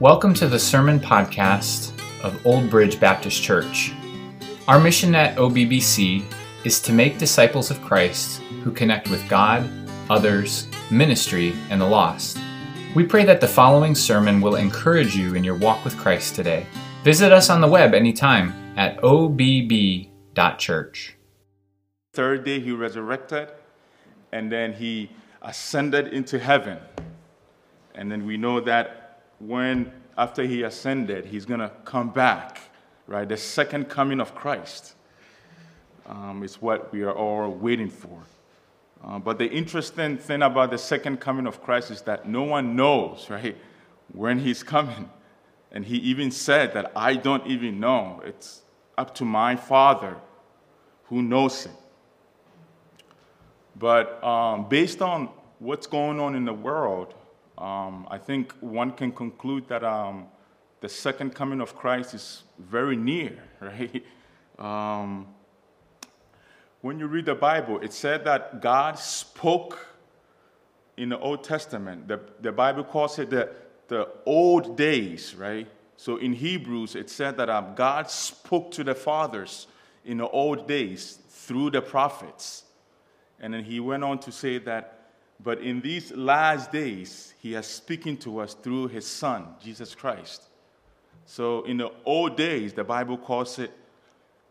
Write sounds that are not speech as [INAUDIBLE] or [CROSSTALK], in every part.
Welcome to the Sermon Podcast of Old Bridge Baptist Church. Our mission at OBBC is to make disciples of Christ who connect with God, others, ministry, and the lost. We pray that the following sermon will encourage you in your walk with Christ today. Visit us on the web anytime at obb.church. Third day he resurrected, and then he ascended into heaven. And then we know that when, after he ascended, he's going to come back, right? The second coming of Christ um, is what we are all waiting for. Uh, but the interesting thing about the second coming of Christ is that no one knows, right, when he's coming. And he even said that I don't even know. It's up to my Father who knows it. But um, based on what's going on in the world, um, I think one can conclude that um, the second coming of Christ is very near, [LAUGHS] right? Um, when you read the Bible, it said that God spoke in the Old Testament. The, the Bible calls it the, the old days, right? So in Hebrews, it said that um, God spoke to the fathers in the old days through the prophets. And then he went on to say that but in these last days, he is speaking to us through his son, Jesus Christ. So in the old days, the Bible calls it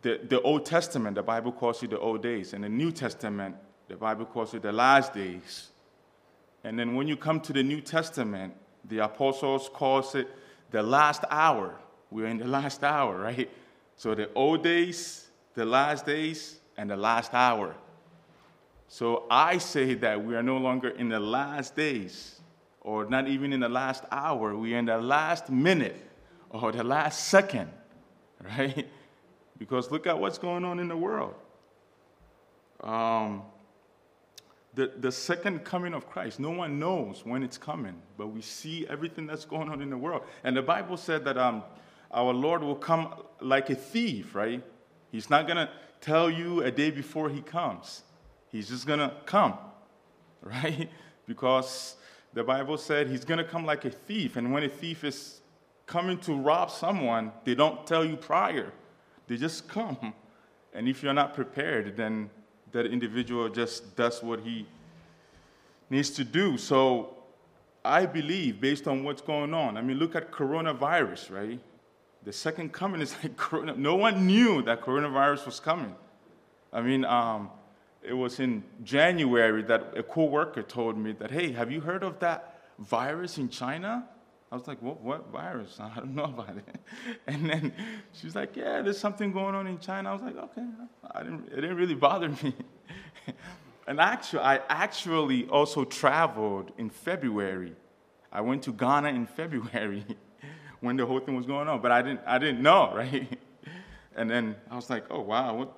the, the Old Testament, the Bible calls it the old days. And the New Testament, the Bible calls it the last days. And then when you come to the New Testament, the apostles calls it the last hour. We're in the last hour, [LAUGHS] right? So the old days, the last days, and the last hour. So I say that we are no longer in the last days, or not even in the last hour. We are in the last minute or the last second, [LAUGHS] right? Because look at what's going on in the world. Um, the, the second coming of Christ, no one knows when it's coming, but we see everything that's going on in the world. And the Bible said that um, our Lord will come like a thief, right? He's not going to tell you a day before he comes. He's just going to come, [LAUGHS] right? Because the Bible said he's going to come like a thief. And when a thief is coming to rob someone, they don't tell you prior, they just come. [LAUGHS] And if you're not prepared, then that individual just does what he needs to do. So I believe, based on what's going on, I mean, look at coronavirus, right? The second coming is [LAUGHS] like corona. No one knew that coronavirus was coming. I mean, um, it was in January that a coworker told me that, hey, have you heard of that virus in China? I was like, what, what virus? [LAUGHS] I don't know about it. [LAUGHS] And then she was like, yeah, there's something going on in China. I was like, okay, I didn't, it didn't really bother me. [LAUGHS] and actually, I actually also traveled in February. I went to Ghana in February when the whole thing was going on, but I didn't, I didn't know, right? And then I was like, oh, wow, what,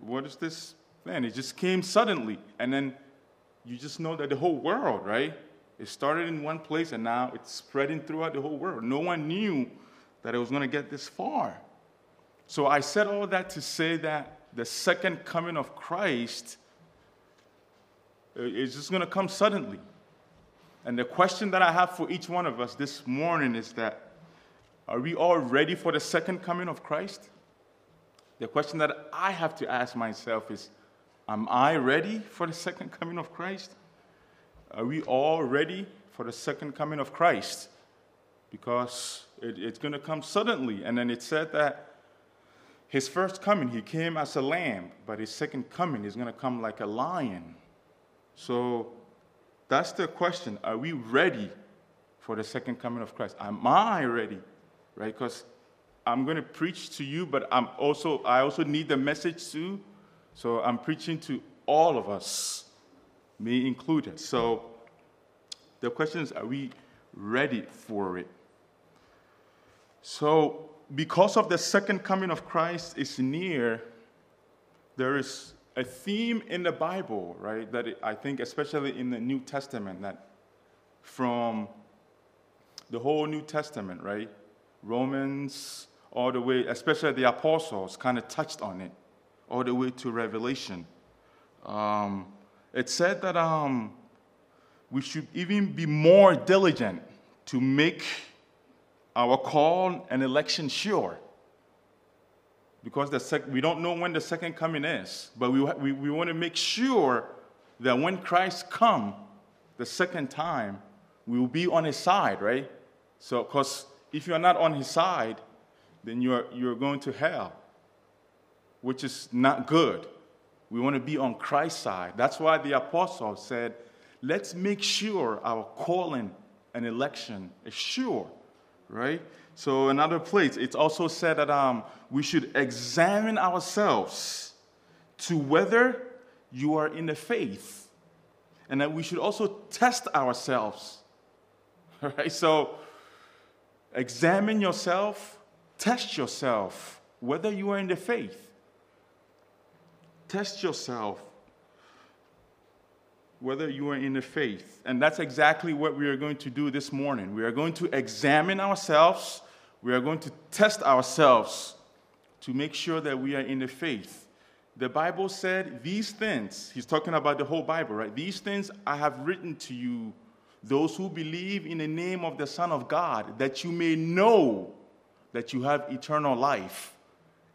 what is this man, it just came suddenly. And then you just know that the whole world, right? It started in one place and now it's spreading throughout the whole world. No one knew that it was going to get this far. So I said all that to say that the second coming of Christ is just going to come suddenly. And the question that I have for each one of us this morning is that are we all ready for the second coming of Christ? The question that I have to ask myself is Am I ready for the second coming of Christ? Are we all ready for the second coming of Christ? Because it, it's going to come suddenly. And then it said that his first coming, he came as a lamb, but his second coming is going to come like a lion. So that's the question. Are we ready for the second coming of Christ? Am I ready? Right? Because I'm going to preach to you, but I'm also, I also need the message too so I'm preaching to all of us, me included. So the question is are we ready for it? So, because of the second coming of Christ is near, there is a theme in the Bible, right? That I think, especially in the New Testament, that from the whole New Testament, right? Romans, all the way, especially the apostles, kind of touched on it all the way to Revelation. Um, it said that um, we should even be more diligent to make our call and election sure. Because the sec- we don't know when the second coming is, but we, we, we want to make sure that when Christ come the second time, we will be on his side, right? So, because if you're not on his side, then you're, you're going to hell, which is not good. We want to be on Christ's side. That's why the apostle said, let's make sure our calling and election is sure, right? So, another place, it's also said that um, we should examine ourselves to whether you are in the faith, and that we should also test ourselves. [LAUGHS] Right, so examine yourself, test yourself whether you are in the faith. Test yourself whether you are in the faith. And that's exactly what we are going to do this morning. We are going to examine ourselves, we are going to test ourselves to make sure that we are in the faith. The Bible said these things, he's talking about the whole Bible, right? These things I have written to you, those who believe in the name of the Son of God, that you may know that you have eternal life,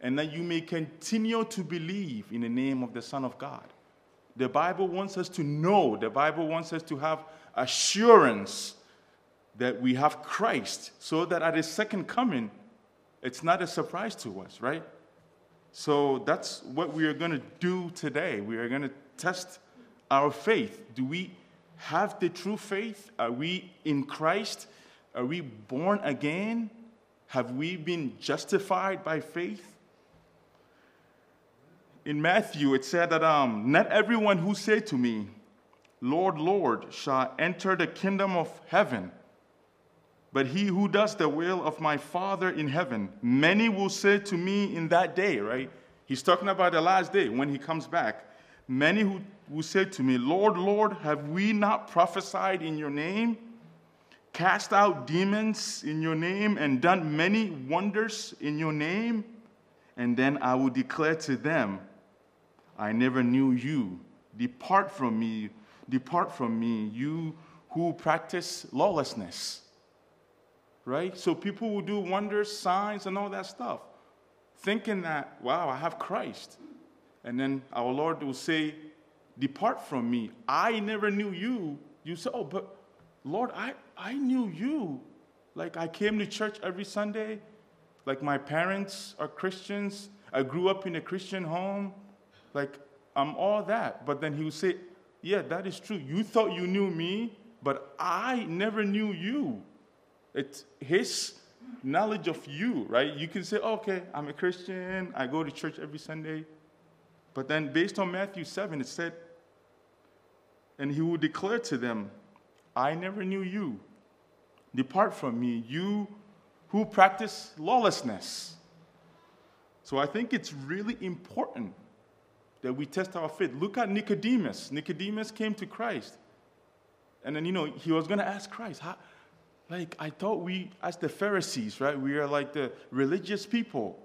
and that you may continue to believe in the name of the Son of God. The Bible wants us to know, the Bible wants us to have assurance that we have Christ, so that at his second coming, it's not a surprise to us, right? So that's what we are going to do today. We are going to test our faith. Do we have the true faith? Are we in Christ? Are we born again? Have we been justified by faith? In Matthew, it said that um, not everyone who say to me, Lord, Lord, shall enter the kingdom of heaven, but he who does the will of my Father in heaven. Many will say to me in that day, right? He's talking about the last day when he comes back. Many who will say to me, Lord, Lord, have we not prophesied in your name, cast out demons in your name, and done many wonders in your name? And then I will declare to them, I never knew you. Depart from me, depart from me, you who practice lawlessness. Right? So people will do wonders, signs, and all that stuff, thinking that, wow, I have Christ. And then our Lord will say, Depart from me. I never knew you. You say, Oh, but Lord, I, I knew you. Like I came to church every Sunday. Like my parents are Christians. I grew up in a Christian home. Like, I'm all that. But then he would say, Yeah, that is true. You thought you knew me, but I never knew you. It's his knowledge of you, right? You can say, Okay, I'm a Christian. I go to church every Sunday. But then, based on Matthew 7, it said, And he will declare to them, I never knew you. Depart from me, you who practice lawlessness. So I think it's really important that we test our faith. Look at Nicodemus. Nicodemus came to Christ. And then, you know, he was going to ask Christ, how, like, I thought we, as the Pharisees, right, we are like the religious people.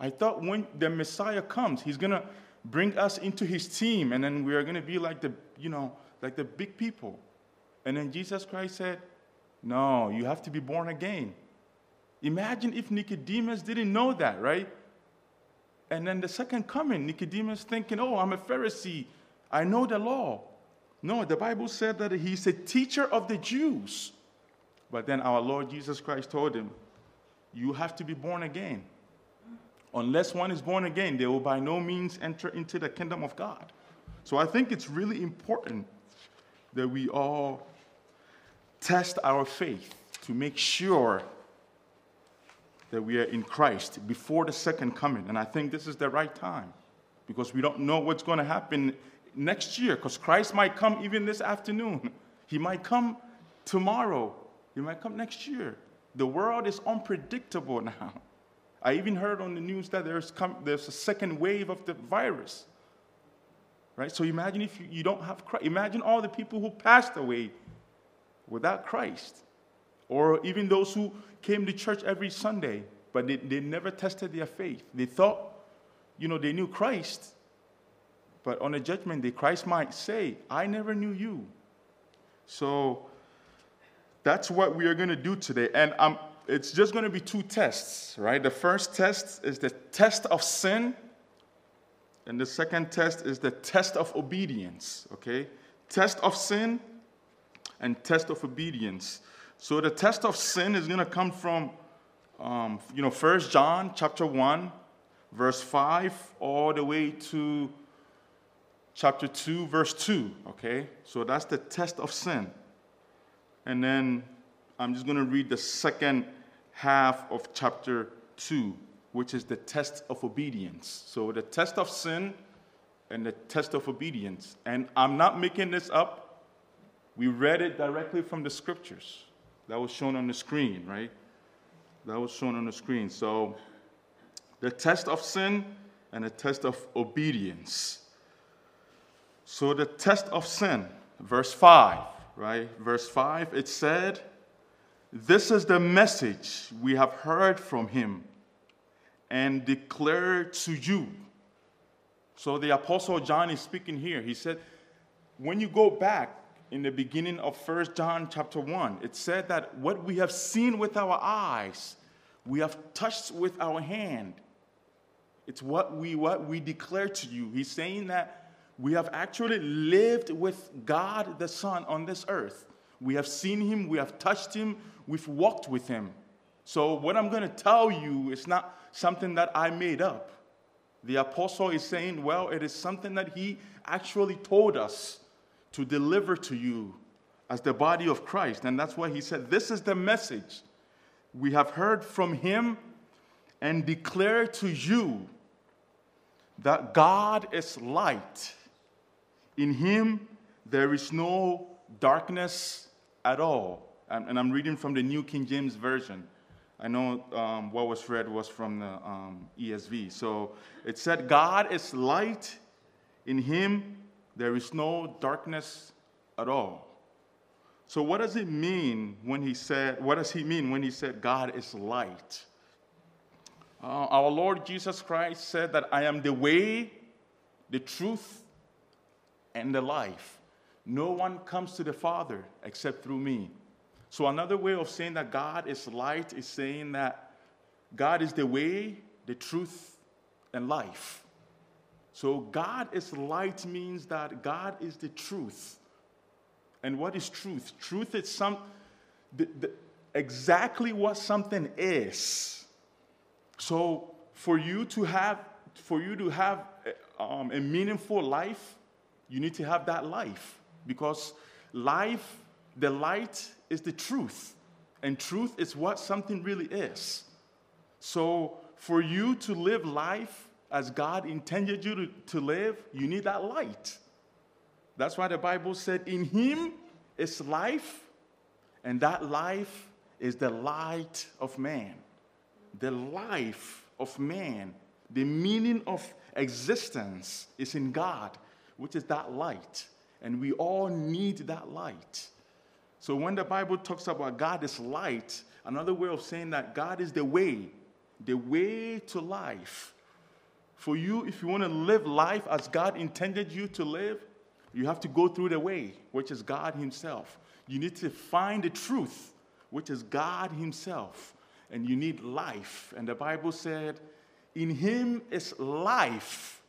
I thought when the Messiah comes, he's going to bring us into his team, and then we are going to be like the, you know, like the big people. And then Jesus Christ said, No, you have to be born again. Imagine if Nicodemus didn't know that, right? And then the second coming, Nicodemus thinking, oh, I'm a Pharisee. I know the law. No, the Bible said that he's a teacher of the Jews. But then our Lord Jesus Christ told him, You have to be born again. Unless one is born again, they will by no means enter into the kingdom of God. So I think it's really important that we all test our faith to make sure that we are in Christ before the second coming. And I think this is the right time because we don't know what's going to happen next year because Christ might come even this afternoon. [LAUGHS] He might come tomorrow. He might come next year. The world is unpredictable [LAUGHS] now. I even heard on the news that there's, come, there's a second wave of the virus. Right? So imagine if you, you don't have Christ. Imagine all the people who passed away without Christ. Or even those who came to church every Sunday, but they, they never tested their faith. They thought, you know, they knew Christ, but on a judgment day, Christ might say, I never knew you. So that's what we are going to do today. And I'm, it's just going to be two tests, right? The first test is the test of sin, and the second test is the test of obedience, okay? Test of sin and test of obedience. So the test of sin is going to come from, um, you know, First John chapter 1, verse 5, all the way to chapter 2, verse 2, okay? So that's the test of sin. And then I'm just going to read the second half of chapter 2, which is the test of obedience. So the test of sin and the test of obedience. And I'm not making this up. We read it directly from the scriptures. That was shown on the screen, right? That was shown on the screen. So the test of sin and the test of obedience. So the test of sin, verse 5, right? Verse 5, it said, This is the message we have heard from him and declared to you. So the Apostle John is speaking here. He said, when you go back in the beginning of First John chapter 1, it said that what we have seen with our eyes, we have touched with our hand. It's what we what we declare to you. He's saying that we have actually lived with God the Son on this earth. We have seen him, we have touched him, we've walked with him. So, what I'm going to tell you is not something that I made up. The apostle is saying, well, it is something that he actually told us to deliver to you as the body of Christ. And that's why he said, This is the message we have heard from him and declare to you that God is light in him, there is no darkness at all. And, I'm reading from the New King James Version. I know um, what was read was from the um, ESV. So it said, God is light. In him, there is no darkness at all. So what does it mean when he said, what does he mean when he said God is light? Uh, our Lord Jesus Christ said that I am the way, the truth, and the life. No one comes to the Father except through me. So, another way of saying that God is light is saying that God is the way, the truth, and life. So, God is light means that God is the truth. And what is truth? Truth is some, the, the, exactly what something is. So, for you to have, for you to have um, a meaningful life, you need to have that life because life, the light is the truth. And truth is what something really is. So, for you to live life as God intended you to, to live, you need that light. That's why the Bible said, In Him is life, and that life is the light of man. The life of man, the meaning of existence is in God which is that light. And we all need that light. So when the Bible talks about God is light, another way of saying that God is the way, the way to life. For you, if you want to live life as God intended you to live, you have to go through the way, which is God Himself. You need to find the truth, which is God Himself. And you need life. And the Bible said, In Him is life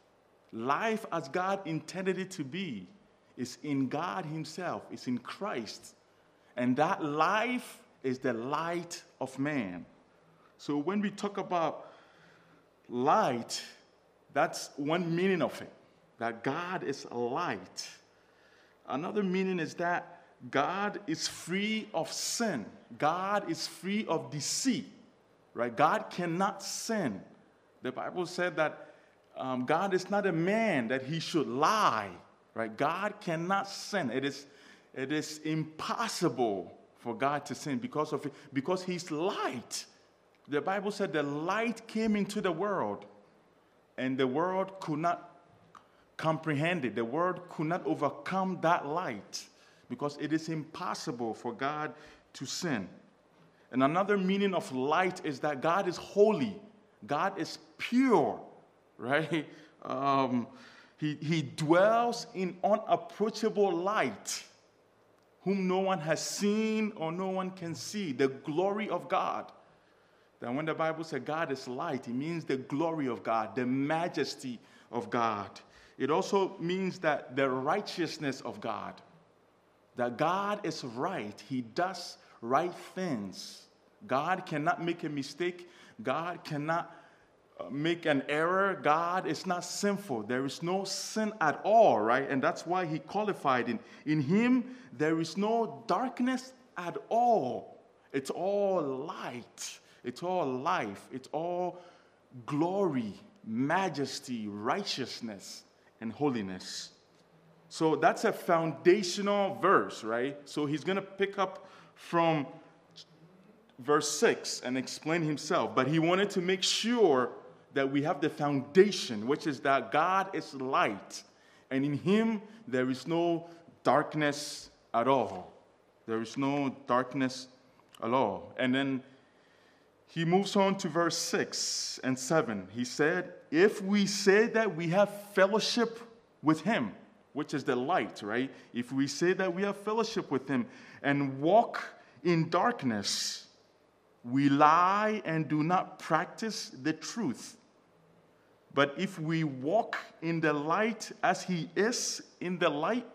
Life as God intended it to be is in God Himself, it's in Christ. And that life is the light of man. So when we talk about light, that's one meaning of it that God is light. Another meaning is that God is free of sin, God is free of deceit, right? God cannot sin. The Bible said that um, God is not a man that he should lie, right? God cannot sin. It is, it is impossible for God to sin because of it, because he's light. The Bible said the light came into the world, and the world could not comprehend it. The world could not overcome that light because it is impossible for God to sin. And another meaning of light is that God is holy, God is pure right? [LAUGHS] Um, he, he dwells in unapproachable light, whom no one has seen or no one can see, the glory of God. That when the Bible says God is light, it means the glory of God, the majesty of God. It also means that the righteousness of God. That God is right. He does right things. God cannot make a mistake. God cannot uh, make an error. God is not sinful. There is no sin at all, right? And that's why he qualified in in him there is no darkness at all. It's all light. It's all life. It's all glory, majesty, righteousness, and holiness. So that's a foundational verse, right? So he's going to pick up from verse 6 and explain himself. But he wanted to make sure that we have the foundation, which is that God is light, and in him there is no darkness at all. There is no darkness at all. And then he moves on to verse 6 and 7. He said, If we say that we have fellowship with him, which is the light, right? If we say that we have fellowship with him and walk in darkness, we lie and do not practice the truth. But if we walk in the light as he is in the light,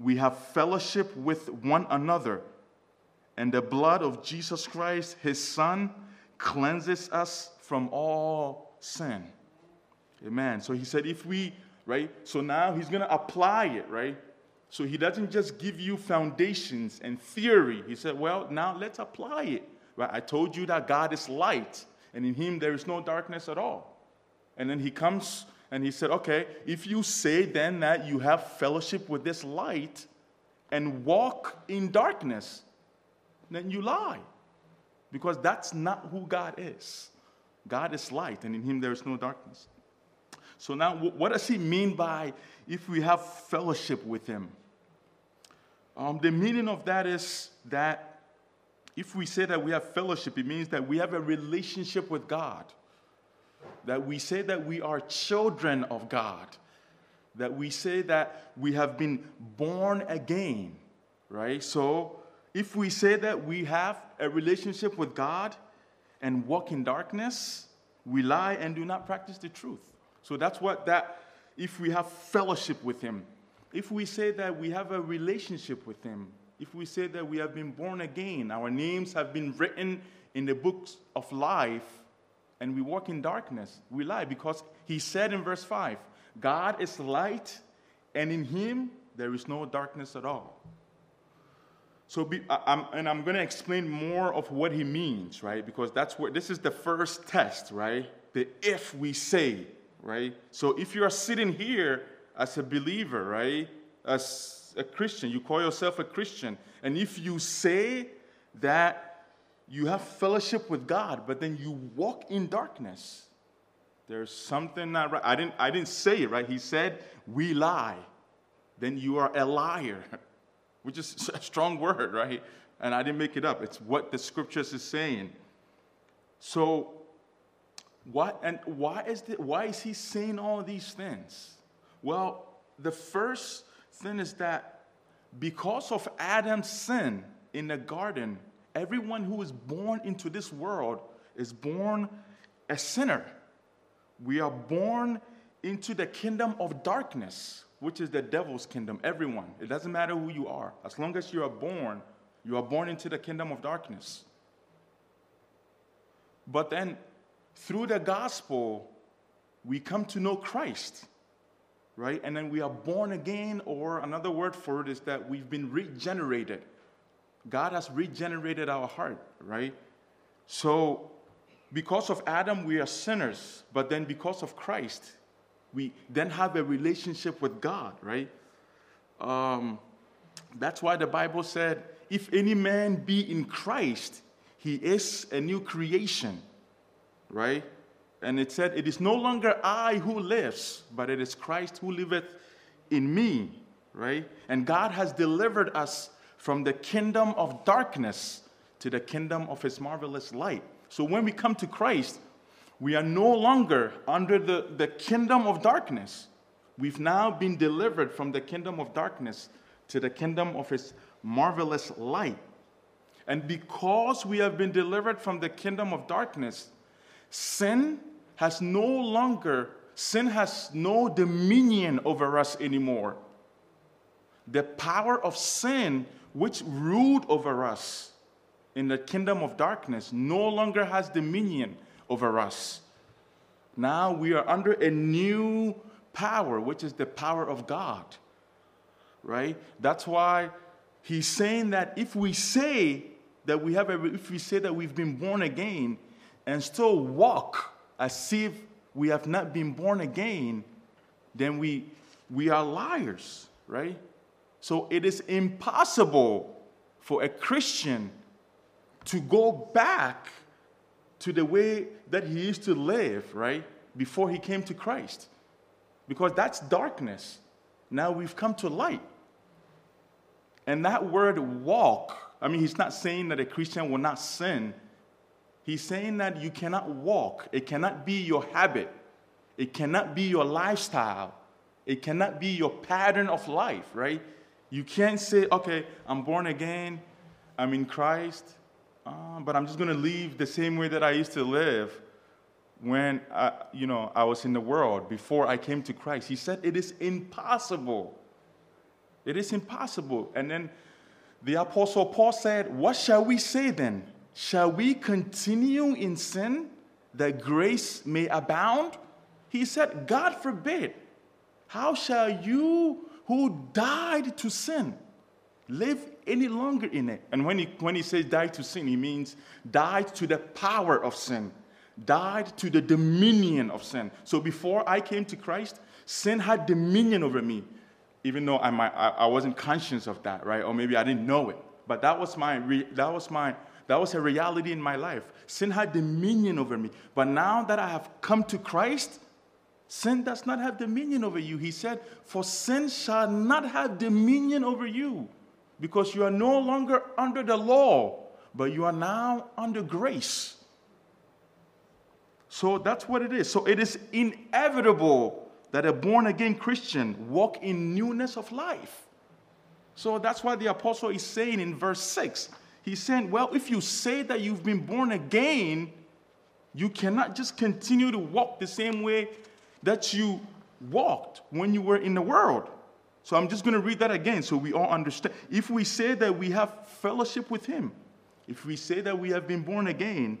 we have fellowship with one another. And the blood of Jesus Christ, his son, cleanses us from all sin. Amen. So he said, if we, right? So now he's going to apply it, right? So he doesn't just give you foundations and theory. He said, well, now let's apply it. Right? I told you that God is light, and in him there is no darkness at all. And then he comes and he said, okay, if you say then that you have fellowship with this light and walk in darkness, then you lie. Because that's not who God is. God is light, and in him there is no darkness. So now, what does he mean by if we have fellowship with him? Um, the meaning of that is that if we say that we have fellowship, it means that we have a relationship with God. That we say that we are children of God. That we say that we have been born again, right? So if we say that we have a relationship with God and walk in darkness, we lie and do not practice the truth. So that's what that, if we have fellowship with Him, if we say that we have a relationship with Him, if we say that we have been born again, our names have been written in the books of life, and we walk in darkness, we lie because He said in verse 5 God is light, and in Him there is no darkness at all. So, be, I'm, and I'm going to explain more of what he means, right? Because that's where this is the first test, right? The if we say, right? So, if you are sitting here as a believer, right? As a Christian, you call yourself a Christian, and if you say that you have fellowship with God, but then you walk in darkness, there's something not right. I didn't, I didn't say it, right? He said, We lie. Then you are a liar. [LAUGHS] which is [LAUGHS] a strong word, right? And I didn't make it up. It's what the scriptures is saying. So, what and why is the, why is he saying all these things? Well, the first thing is that because of Adam's sin in the garden, everyone who is born into this world is born a sinner. We are born into the kingdom of darkness which is the devil's kingdom, everyone. It doesn't matter who you are. As long as you are born, you are born into the kingdom of darkness. But then, through the gospel, we come to know Christ, right? And then we are born again, or another word for it is that we've been regenerated. God has regenerated our heart, right? So, because of Adam, we are sinners, but then because of Christ, we then have a relationship with God, right? Um, that's why the Bible said, if any man be in Christ, he is a new creation, right? And it said, it is no longer I who lives, but it is Christ who liveth in me, right? And God has delivered us from the kingdom of darkness to the kingdom of his marvelous light. So when we come to Christ, we are no longer under the, the kingdom of darkness. We've now been delivered from the kingdom of darkness to the kingdom of his marvelous light. And because we have been delivered from the kingdom of darkness, sin has no longer, sin has no dominion over us anymore. The power of sin, which ruled over us in the kingdom of darkness, no longer has dominion over us. Now we are under a new power, which is the power of God. Right? That's why he's saying that if we say that we have a, if we say that we've been born again and still walk as if we have not been born again, then we we are liars, right? So it is impossible for a Christian to go back to the way that he used to live, right? Before he came to Christ. Because that's darkness. Now we've come to light. And that word walk I mean, he's not saying that a Christian will not sin. He's saying that you cannot walk. It cannot be your habit. It cannot be your lifestyle. It cannot be your pattern of life, right? You can't say, okay, I'm born again, I'm in Christ, uh, but I'm just going to live the same way that I used to live when I, you know, I was in the world before I came to Christ. He said it is impossible. It is impossible. And then the Apostle Paul said, What shall we say then? Shall we continue in sin that grace may abound? He said, God forbid. How shall you who died to sin live any longer in it? And when he, when he says die to sin, he means died to the power of sin, died to the dominion of sin. So before I came to Christ, sin had dominion over me even though I, might, I, I wasn't conscious of that, right? Or maybe I didn't know it. But that was my, that was my, that was a reality in my life. Sin had dominion over me. But now that I have come to Christ, sin does not have dominion over you. He said, For sin shall not have dominion over you, because you are no longer under the law, but you are now under grace. So that's what it is. So it is inevitable that a born again Christian walk in newness of life. So that's why the apostle is saying in verse 6, he's saying, well, if you say that you've been born again, you cannot just continue to walk the same way that you walked when you were in the world. So I'm just going to read that again so we all understand. If we say that we have fellowship with him, if we say that we have been born again,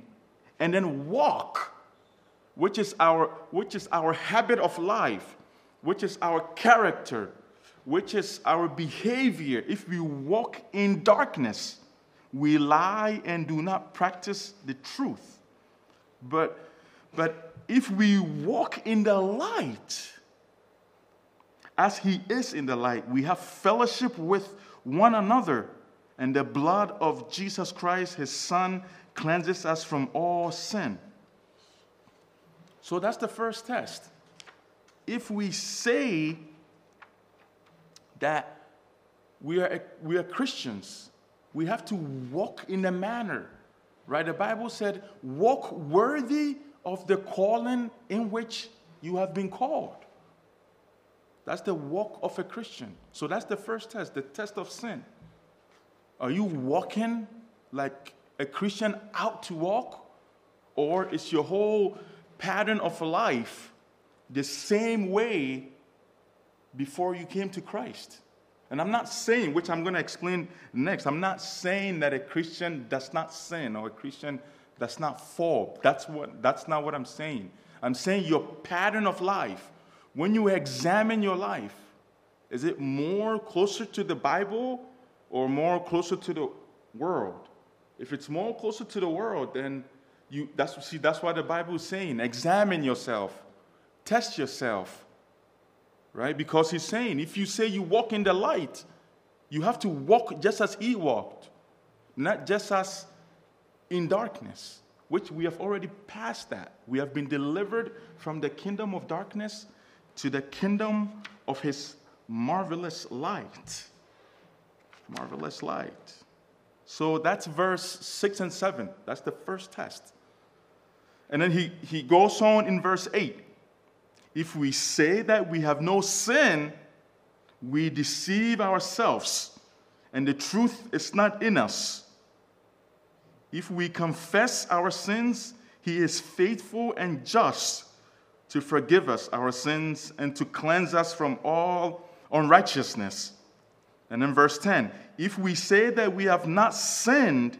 and then walk which is our, which is our habit of life, which is our character, which is our behavior, if we walk in darkness, we lie and do not practice the truth. But, but if we walk in the light, as he is in the light, we have fellowship with one another, and the blood of Jesus Christ, his Son, cleanses us from all sin. So that's the first test. If we say that we are, we are Christians, we have to walk in a manner, right? The Bible said, walk worthy of the calling in which you have been called. That's the walk of a Christian. So that's the first test, the test of sin. Are you walking like a Christian out to walk? Or is your whole pattern of life the same way before you came to Christ. And I'm not saying, which I'm going to explain next, I'm not saying that a Christian does not sin or a Christian does not fall. That's, what, that's not what I'm saying. I'm saying your pattern of life, when you examine your life, is it more closer to the Bible or more closer to the world? If it's more closer to the world, then you, that's, see, that's what the Bible is saying. Examine yourself, test yourself, right? Because he's saying if you say you walk in the light, you have to walk just as he walked, not just as in darkness, which we have already passed that. We have been delivered from the kingdom of darkness to the kingdom of his marvelous light. Marvelous light. So that's verse 6 and 7. That's the first test. And then he, he goes on in verse 8 If we say that we have no sin, we deceive ourselves, and the truth is not in us. If we confess our sins, he is faithful and just to forgive us our sins and to cleanse us from all unrighteousness. And in verse 10, if we say that we have not sinned,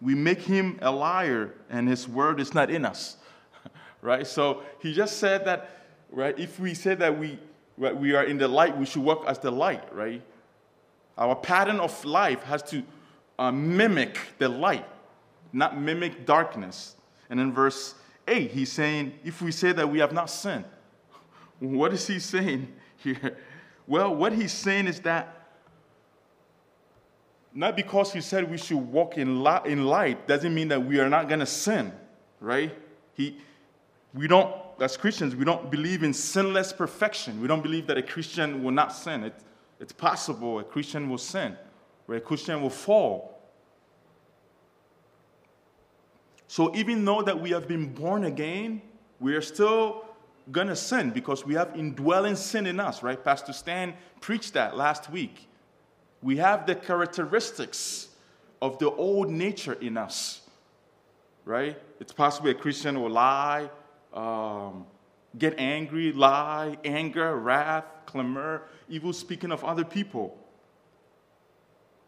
we make him a liar and his word is not in us. [LAUGHS] right? So he just said that, right? If we say that we, right, we are in the light, we should walk as the light, right? Our pattern of life has to uh, mimic the light, not mimic darkness. And in verse 8, he's saying, if we say that we have not sinned, what is he saying here? Well, what he's saying is that not because he said we should walk in, light, in light doesn't mean that we are not going to sin, right? He, we don't, as Christians, we don't believe in sinless perfection. We don't believe that a Christian will not sin. It, it's possible a Christian will sin, or a Christian will fall. So even though that we have been born again, we are still gonna sin because we have indwelling sin in us, right? Pastor Stan preached that last week. We have the characteristics of the old nature in us, right? It's possible a Christian will lie, um, get angry, lie, anger, wrath, clamor, evil speaking of other people.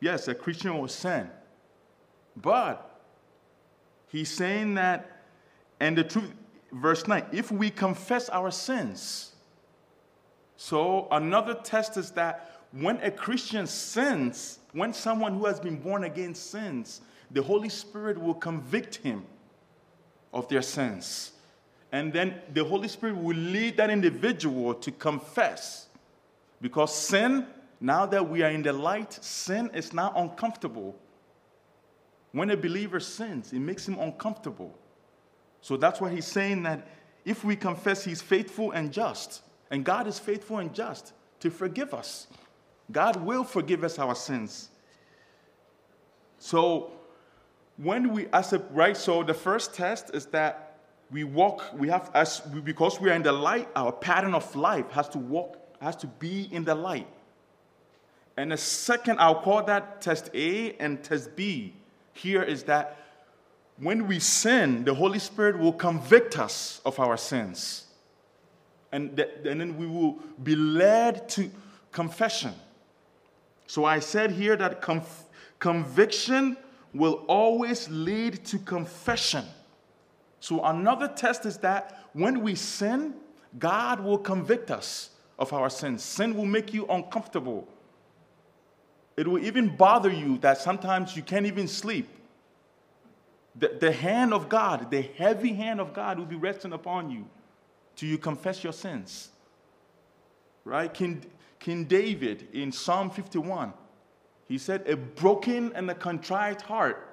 Yes, a Christian will sin. But He's saying that, and the truth, verse 9, if we confess our sins. So another test is that when a Christian sins, when someone who has been born again sins, the Holy Spirit will convict him of their sins. And then the Holy Spirit will lead that individual to confess. Because sin, now that we are in the light, sin is now uncomfortable. When a believer sins, it makes him uncomfortable. So that's why he's saying that if we confess, he's faithful and just. And God is faithful and just to forgive us. God will forgive us our sins. So when we as a right, so the first test is that we walk, we have as because we are in the light, our pattern of life has to walk, has to be in the light. And the second, I'll call that test A and test B here is that when we sin, the Holy Spirit will convict us of our sins. And, th- and then we will be led to confession. So I said here that conf- conviction will always lead to confession. So another test is that when we sin, God will convict us of our sins. Sin will make you uncomfortable. It will even bother you that sometimes you can't even sleep. The, the hand of God, the heavy hand of God will be resting upon you till you confess your sins. Right? King, King David in Psalm 51, he said, A broken and a contrite heart,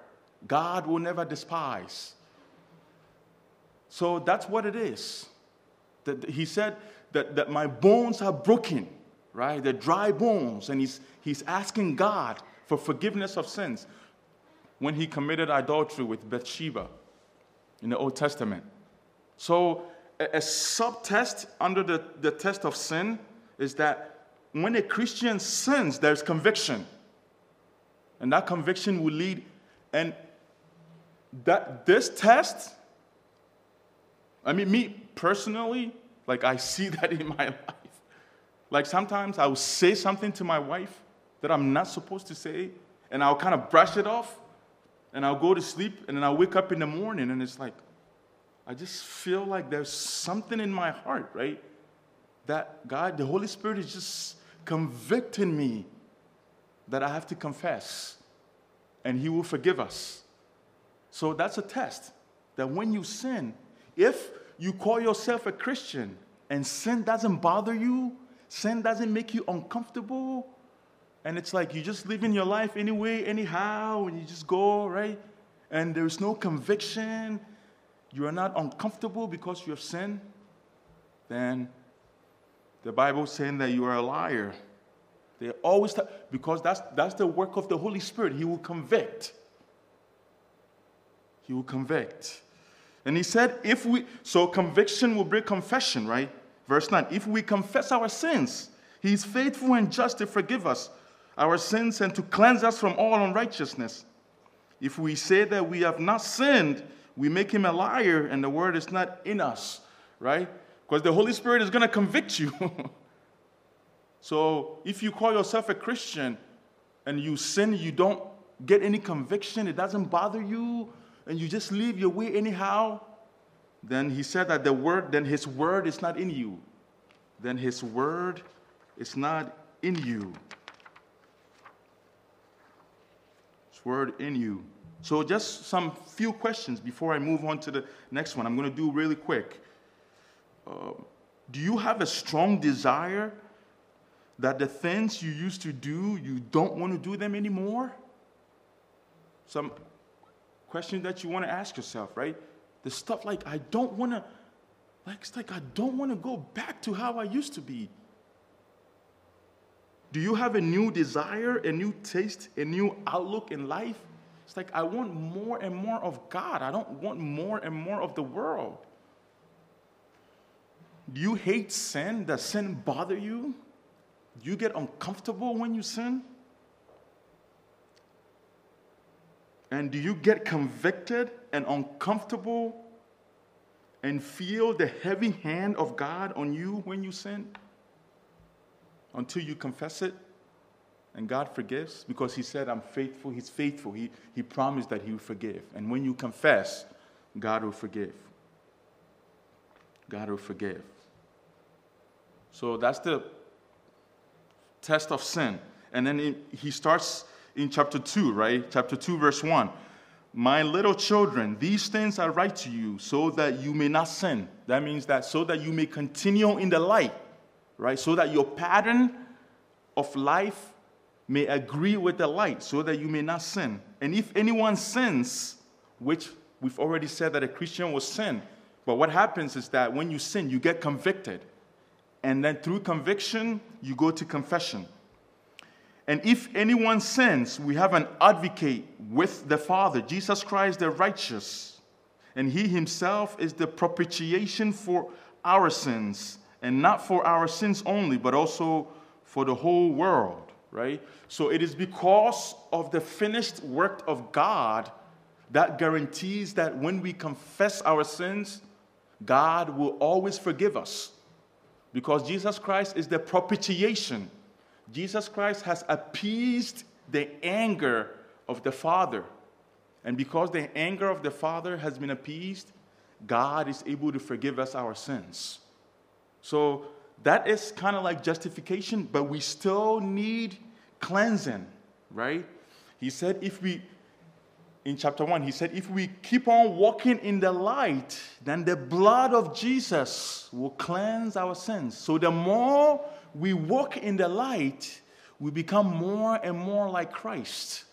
God will never despise. So that's what it is. That he said that, that my bones are broken right? The dry bones. And he's, he's asking God for forgiveness of sins when he committed adultery with Bathsheba in the Old Testament. So, a, a subtest under the, the test of sin is that when a Christian sins, there's conviction. And that conviction will lead, and that this test, I mean, me personally, like I [LAUGHS] see that in my life. Like sometimes I'll say something to my wife that I'm not supposed to say, and I'll kind of brush it off, and I'll go to sleep, and then I'll wake up in the morning, and it's like, I just feel like there's something in my heart, right? That God, the Holy Spirit is just convicting me that I have to confess, and He will forgive us. So that's a test that when you sin, if you call yourself a Christian and sin doesn't bother you, Sin doesn't make you uncomfortable. And it's like you just live in your life anyway, anyhow, and you just go, right? And there's no conviction. You are not uncomfortable because you have sinned. Then the Bible saying that you are a liar. They always, t- because that's, that's the work of the Holy Spirit. He will convict. He will convict. And he said, if we, so conviction will bring confession, right? Verse 9 If we confess our sins, he is faithful and just to forgive us our sins and to cleanse us from all unrighteousness. If we say that we have not sinned, we make him a liar and the word is not in us, right? Because the Holy Spirit is going to convict you. [LAUGHS] so if you call yourself a Christian and you sin, you don't get any conviction, it doesn't bother you, and you just live your way anyhow, then he said that the word, then his word is not in you. Then his word is not in you. His word in you. So just some few questions before I move on to the next one. I'm going to do really quick. Uh, do you have a strong desire that the things you used to do, you don't want to do them anymore? Some questions that you want to ask yourself, right? The stuff like, I don't want to, like, it's like, I don't want to go back to how I used to be. Do you have a new desire, a new taste, a new outlook in life? It's like, I want more and more of God. I don't want more and more of the world. Do you hate sin? Does sin bother you? Do you get uncomfortable when you sin? And do you get convicted and uncomfortable and feel the heavy hand of God on you when you sin? Until you confess it and God forgives? Because He said, I'm faithful. He's faithful. He, he promised that He will forgive. And when you confess, God will forgive. God will forgive. So that's the test of sin. And then he starts in chapter 2, right? Chapter 2, verse 1. My little children, these things I write to you so that you may not sin. That means that so that you may continue in the light, right? So that your pattern of life may agree with the light, so that you may not sin. And if anyone sins, which we've already said that a Christian will sin, but what happens is that when you sin, you get convicted. And then through conviction, you go to confession. And if anyone sins, we have an advocate with the Father, Jesus Christ the righteous. And he himself is the propitiation for our sins, and not for our sins only, but also for the whole world, right? So it is because of the finished work of God that guarantees that when we confess our sins, God will always forgive us. Because Jesus Christ is the propitiation Jesus Christ has appeased the anger of the Father. And because the anger of the Father has been appeased, God is able to forgive us our sins. So that is kind of like justification, but we still need cleansing, right? He said, if we, in chapter 1, he said, if we keep on walking in the light, then the blood of Jesus will cleanse our sins. So the more we walk in the light, we become more and more like Christ.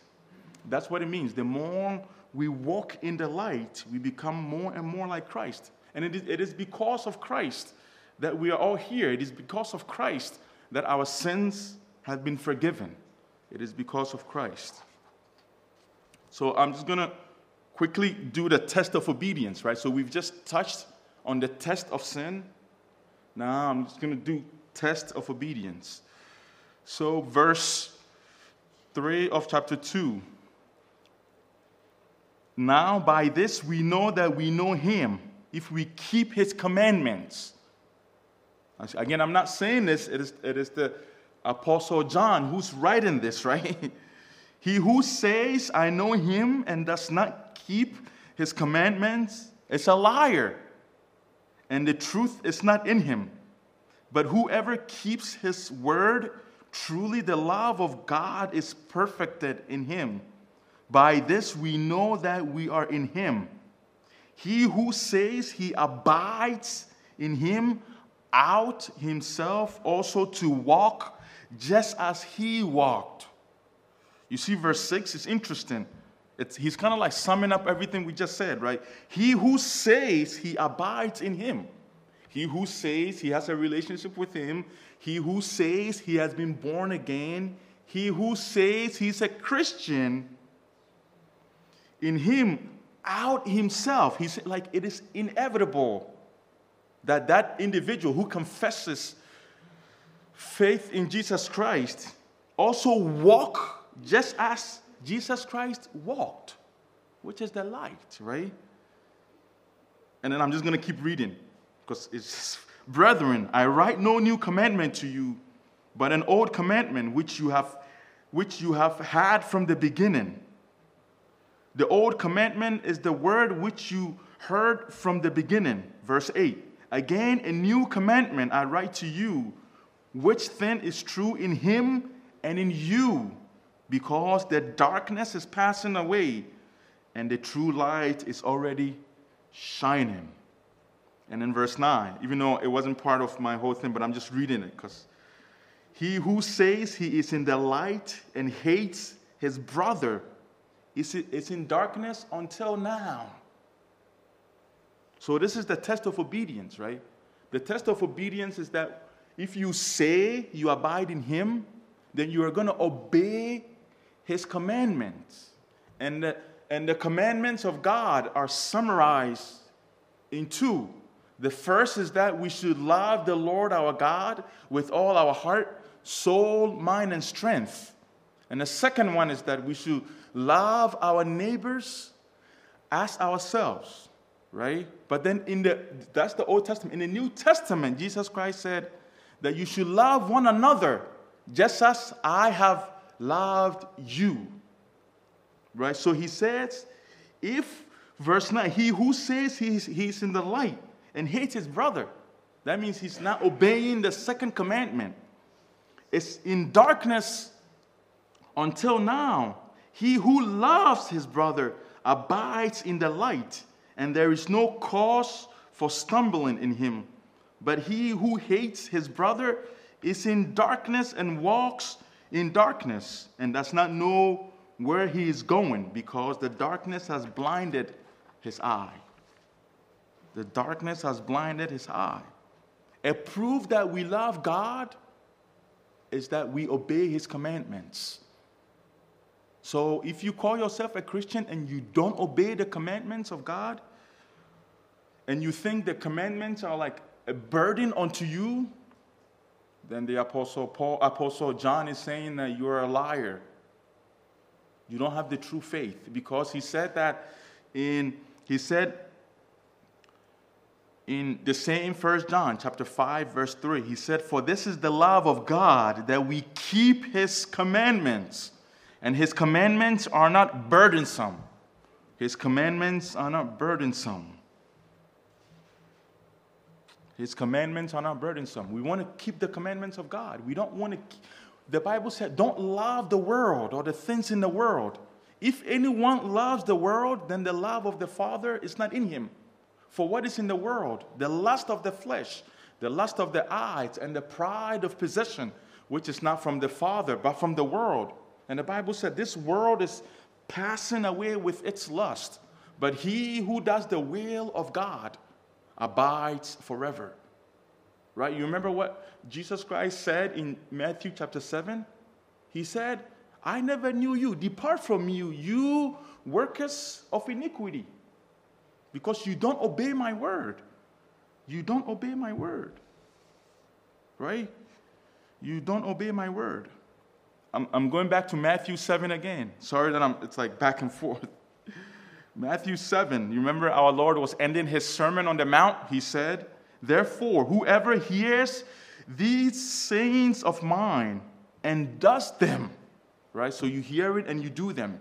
That's what it means. The more we walk in the light, we become more and more like Christ. And it is, it is because of Christ that we are all here. It is because of Christ that our sins have been forgiven. It is because of Christ. So I'm just going to quickly do the test of obedience, right? So we've just touched on the test of sin. Now I'm just going to do test of obedience. So, verse 3 of chapter 2. Now, by this we know that we know him if we keep his commandments. Again, I'm not saying this, it is, it is the Apostle John who's writing this, [LAUGHS] right? he who says, I know him, and does not keep his commandments is a liar, and the truth is not in him. But whoever keeps his word, truly the love of God is perfected in him. By this we know that we are in him. He who says he abides in him out himself also to walk just as he walked. You see, verse 6 is interesting. It's, he's kind of like summing up everything we just said, right? He who says he abides in him. He who says he has a relationship with him, he who says he has been born again, he who says he's a Christian, in him, out himself, he's like it is inevitable that that individual who confesses faith in Jesus Christ also walk just as Jesus Christ walked. which is the light, right? And then I'm just going to keep reading because it's brethren, I write no new commandment to you, but an old commandment which you have which you have had from the beginning. The old commandment is the word which you heard from the beginning. Verse 8. Again, a new commandment I write to you, which then is true in him and in you, because the darkness is passing away and the true light is already shining. And in verse 9, even though it wasn't part of my whole thing, but I'm just reading it because he who says he is in the light and hates his brother is in darkness until now. So, this is the test of obedience, right? The test of obedience is that if you say you abide in him, then you are going to obey his commandments. And the, and the commandments of God are summarized in two. The first is that we should love the Lord our God with all our heart, soul, mind, and strength. And the second one is that we should love our neighbors as ourselves, right? But then in the that's the Old Testament. In the New Testament, Jesus Christ said that you should love one another just as I have loved you. Right? So he says, if verse 9, he who says he's, he's in the light and hates his brother, that means he's not obeying the second commandment It's in darkness until now. He who loves his brother abides in the light, and there is no cause for stumbling in him. But he who hates his brother is in darkness and walks in darkness, and does not know where he is going because the darkness has blinded his eye. The darkness has blinded his eye. A proof that we love God is that we obey his commandments. So if you call yourself a Christian and you don't obey the commandments of God, and you think the commandments are like a burden unto you, then the apostle Paul, apostle John is saying that you're a liar. You don't have the true faith because he said that in he said in the same first John chapter 5 verse 3 he said for this is the love of God that we keep his commandments and his commandments are not burdensome. His commandments are not burdensome. His commandments are not burdensome. We want to keep the commandments of God. We don't want to the Bible said don't love the world or the things in the world. If anyone loves the world then the love of the father is not in him for what is in the world? The lust of the flesh, the lust of the eyes, and the pride of possession, which is not from the Father, but from the world. And the Bible said, This world is passing away with its lust, but he who does the will of God abides forever. Right? You remember what Jesus Christ said in Matthew chapter 7? He said, I never knew you. Depart from you, you workers of iniquity because you don't obey my word. You don't obey my word. Right? You don't obey my word. I'm, I'm going back to Matthew 7 again. Sorry that I'm, it's like back and [LAUGHS] forth. Matthew 7, you remember our Lord was ending his sermon on the mount? He said, Therefore, whoever hears these sayings of mine and does them, right? So you hear it and you do them.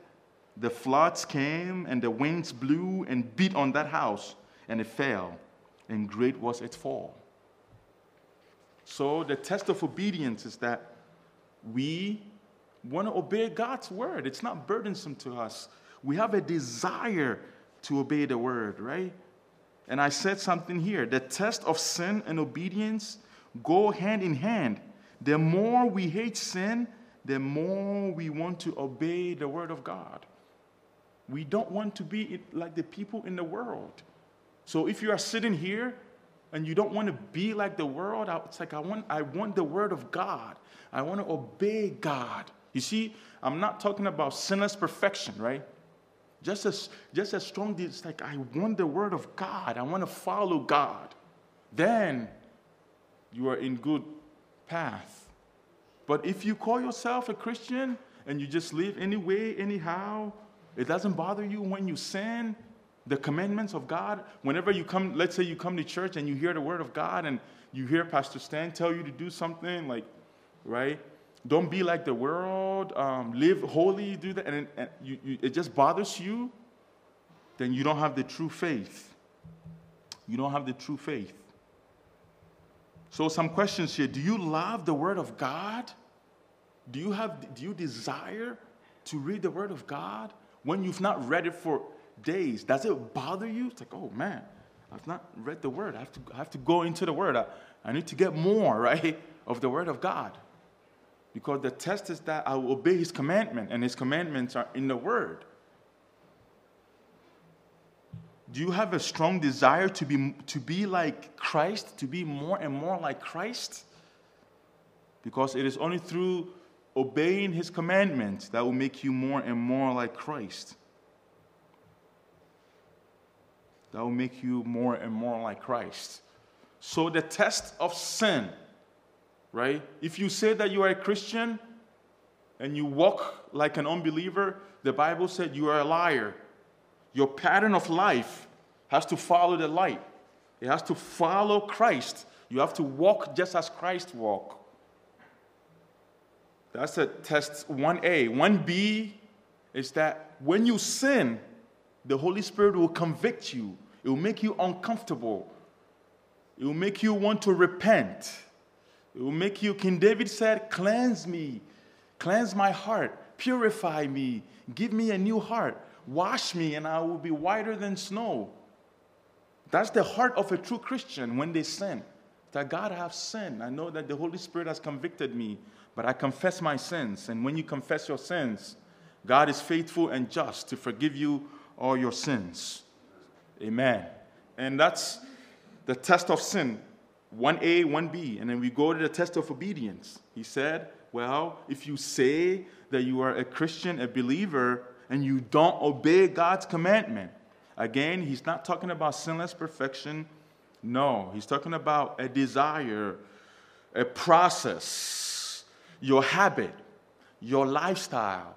the floods came and the winds blew and beat on that house, and it fell, and great was its fall. So, the test of obedience is that we want to obey God's word. It's not burdensome to us. We have a desire to obey the word, right? And I said something here the test of sin and obedience go hand in hand. The more we hate sin, the more we want to obey the word of God. We don't want to be like the people in the world. So if you are sitting here and you don't want to be like the world, it's like I want, I want the word of God. I want to obey God. You see, I'm not talking about sinless perfection, right? Just as just as strong, it's like I want the word of God. I want to follow God. Then you are in good path. But if you call yourself a Christian and you just live anyway, anyhow, it doesn't bother you when you sin, the commandments of God. Whenever you come, let's say you come to church and you hear the word of God and you hear Pastor Stan tell you to do something, like, right? Don't be like the world, um, live holy, do that, and, and you, you, it just bothers you, then you don't have the true faith. You don't have the true faith. So, some questions here. Do you love the Word of God? Do you, have, do you desire to read the Word of God when you've not read it for days? Does it bother you? It's like, oh man, I've not read the Word. I have to, I have to go into the Word. I, I need to get more, [LAUGHS] right, of the Word of God. Because the test is that I will obey his commandment, and his commandments are in the word. Do you have a strong desire to be, to be like Christ, to be more and more like Christ? Because it is only through obeying his commandments that will make you more and more like Christ. That will make you more and more like Christ. So, the test of sin right? If you say that you are a Christian and you walk like an unbeliever, the Bible said you are a liar. Your pattern of life has to follow the light, it has to follow Christ. You have to walk just as Christ walked. That's a test 1A. 1B is that when you sin, the Holy Spirit will convict you. It will make you uncomfortable. It will make you want to repent. It will make you, King David said, cleanse me, cleanse my heart, purify me, give me a new heart, wash me, and I will be whiter than snow. That's the heart of a true Christian when they sin. That God, I have sinned. I know that the Holy Spirit has convicted me, but I confess my sins. And when you confess your sins, God is faithful and just to forgive you all your sins. Amen. And that's the test of sin. 1A, 1B, and then we go to the test of obedience. He said, Well, if you say that you are a Christian, a believer, and you don't obey God's commandment, again, he's not talking about sinless perfection. No, he's talking about a desire, a process, your habit, your lifestyle,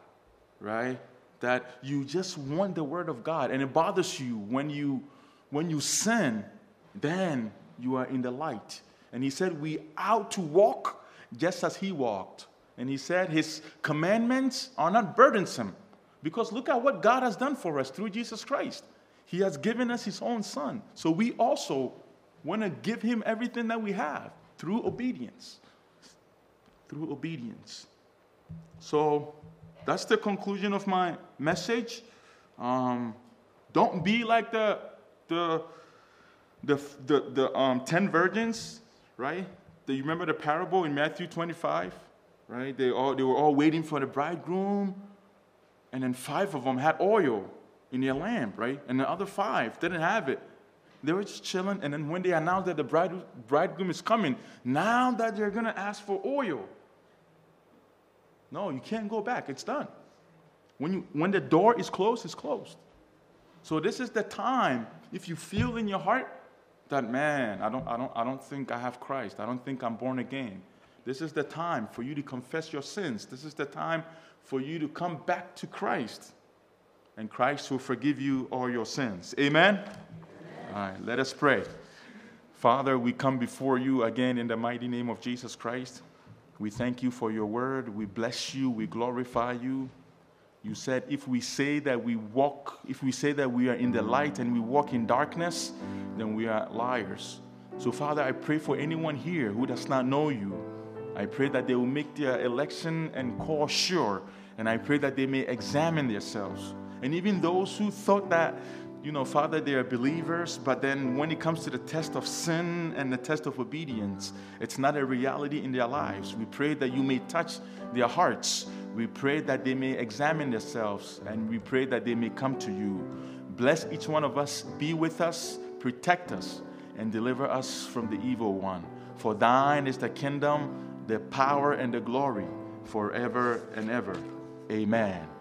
right? That you just want the word of God and it bothers you when you when you sin, then you are in the light. And he said, We ought to walk just as he walked. And he said, His commandments are not burdensome. Because look at what God has done for us through Jesus Christ. He has given us His own Son. So we also want to give Him everything that we have through obedience. Through obedience. So that's the conclusion of my message. Um, don't be like the, the the, the, the um, 10 virgins, right? Do you remember the parable in Matthew 25? Right? They, all, they were all waiting for the bridegroom, and then five of them had oil in their lamp, right? And the other five didn't have it. They were just chilling, and then when they announced that the bride, bridegroom is coming, now that they're going to ask for oil, no, you can't go back. It's done. When, you, when the door is closed, it's closed. So this is the time, if you feel in your heart that man, I don't, I don't, I don't think I have Christ. I don't think I'm born again. This is the time for you to confess your sins. This is the time for you to come back to Christ. And Christ will forgive you all your sins. Amen? Amen? Let us pray. Father, we come before you again in the mighty name of Jesus Christ. We thank you for your word. We bless you. We glorify you. You said, if we say that we walk, if we say that we are in the light and we walk in darkness, then we are liars. So, Father, I pray for anyone here who does not know you. I pray that they will make their election and call sure. And I pray that they may examine themselves. And even those who thought that, you know, Father, they are believers, but then when it comes to the test of sin and the test of obedience, it's not a reality in their lives. We pray that you may touch their hearts We pray that they may examine themselves and we pray that they may come to you. Bless each one of us, be with us, protect us, and deliver us from the evil one. For thine is the kingdom, the power, and the glory forever and ever. Amen.